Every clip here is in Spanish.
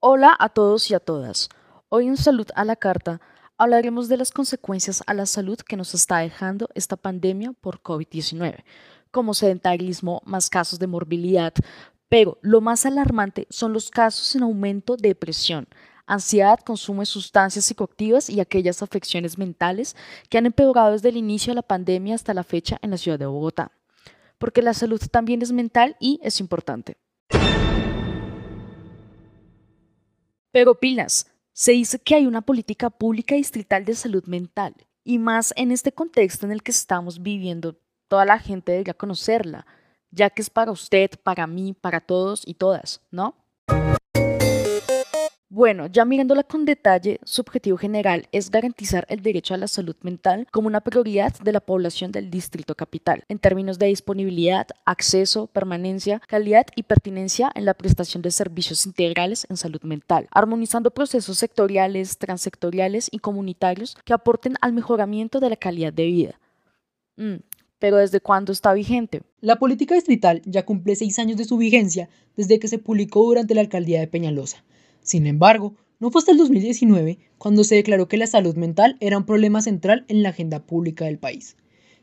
Hola a todos y a todas. Hoy en Salud a la Carta hablaremos de las consecuencias a la salud que nos está dejando esta pandemia por COVID-19, como sedentarismo, más casos de morbilidad, pero lo más alarmante son los casos en aumento de depresión, ansiedad, consumo de sustancias psicoactivas y aquellas afecciones mentales que han empeorado desde el inicio de la pandemia hasta la fecha en la ciudad de Bogotá. Porque la salud también es mental y es importante. Pero pilas, se dice que hay una política pública distrital de salud mental, y más en este contexto en el que estamos viviendo, toda la gente debería conocerla, ya que es para usted, para mí, para todos y todas, ¿no? Bueno, ya mirándola con detalle, su objetivo general es garantizar el derecho a la salud mental como una prioridad de la población del Distrito Capital, en términos de disponibilidad, acceso, permanencia, calidad y pertinencia en la prestación de servicios integrales en salud mental, armonizando procesos sectoriales, transectoriales y comunitarios que aporten al mejoramiento de la calidad de vida. Mm, pero ¿desde cuándo está vigente? La política distrital ya cumple seis años de su vigencia desde que se publicó durante la alcaldía de Peñalosa sin embargo, no fue hasta el 2019 cuando se declaró que la salud mental era un problema central en la agenda pública del país.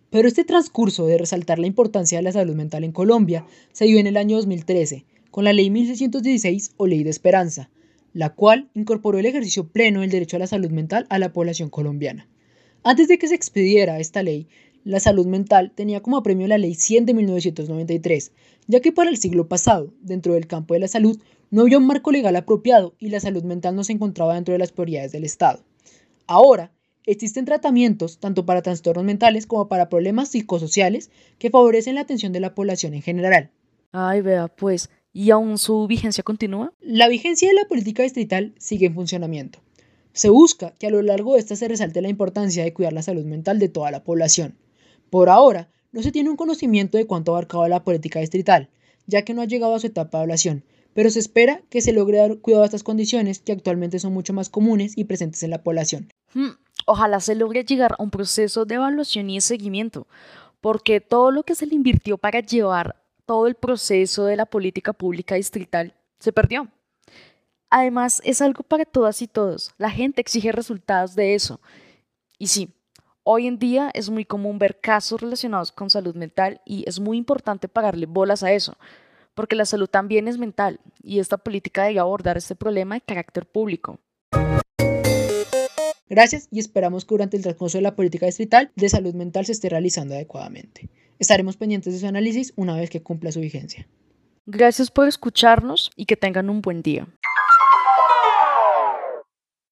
Pero este transcurso de resaltar la importancia de la salud mental en Colombia se dio en el año 2013, con la Ley 1616 o Ley de Esperanza, la cual incorporó el ejercicio pleno del derecho a la salud mental a la población colombiana. Antes de que se expediera esta ley, la salud mental tenía como premio la Ley 100 de 1993, ya que para el siglo pasado, dentro del campo de la salud, no había un marco legal apropiado y la salud mental no se encontraba dentro de las prioridades del Estado. Ahora, existen tratamientos tanto para trastornos mentales como para problemas psicosociales que favorecen la atención de la población en general. Ay, vea, pues, ¿y aún su vigencia continúa? La vigencia de la política distrital sigue en funcionamiento. Se busca que a lo largo de esta se resalte la importancia de cuidar la salud mental de toda la población. Por ahora, no se tiene un conocimiento de cuánto abarcaba la política distrital, ya que no ha llegado a su etapa de evaluación, pero se espera que se logre dar cuidado a estas condiciones que actualmente son mucho más comunes y presentes en la población. Hmm, ojalá se logre llegar a un proceso de evaluación y de seguimiento, porque todo lo que se le invirtió para llevar todo el proceso de la política pública distrital se perdió. Además, es algo para todas y todos. La gente exige resultados de eso. Y sí, hoy en día es muy común ver casos relacionados con salud mental y es muy importante pagarle bolas a eso porque la salud también es mental y esta política debe abordar este problema de carácter público. Gracias y esperamos que durante el transcurso de la política distrital de salud mental se esté realizando adecuadamente. Estaremos pendientes de su análisis una vez que cumpla su vigencia. Gracias por escucharnos y que tengan un buen día.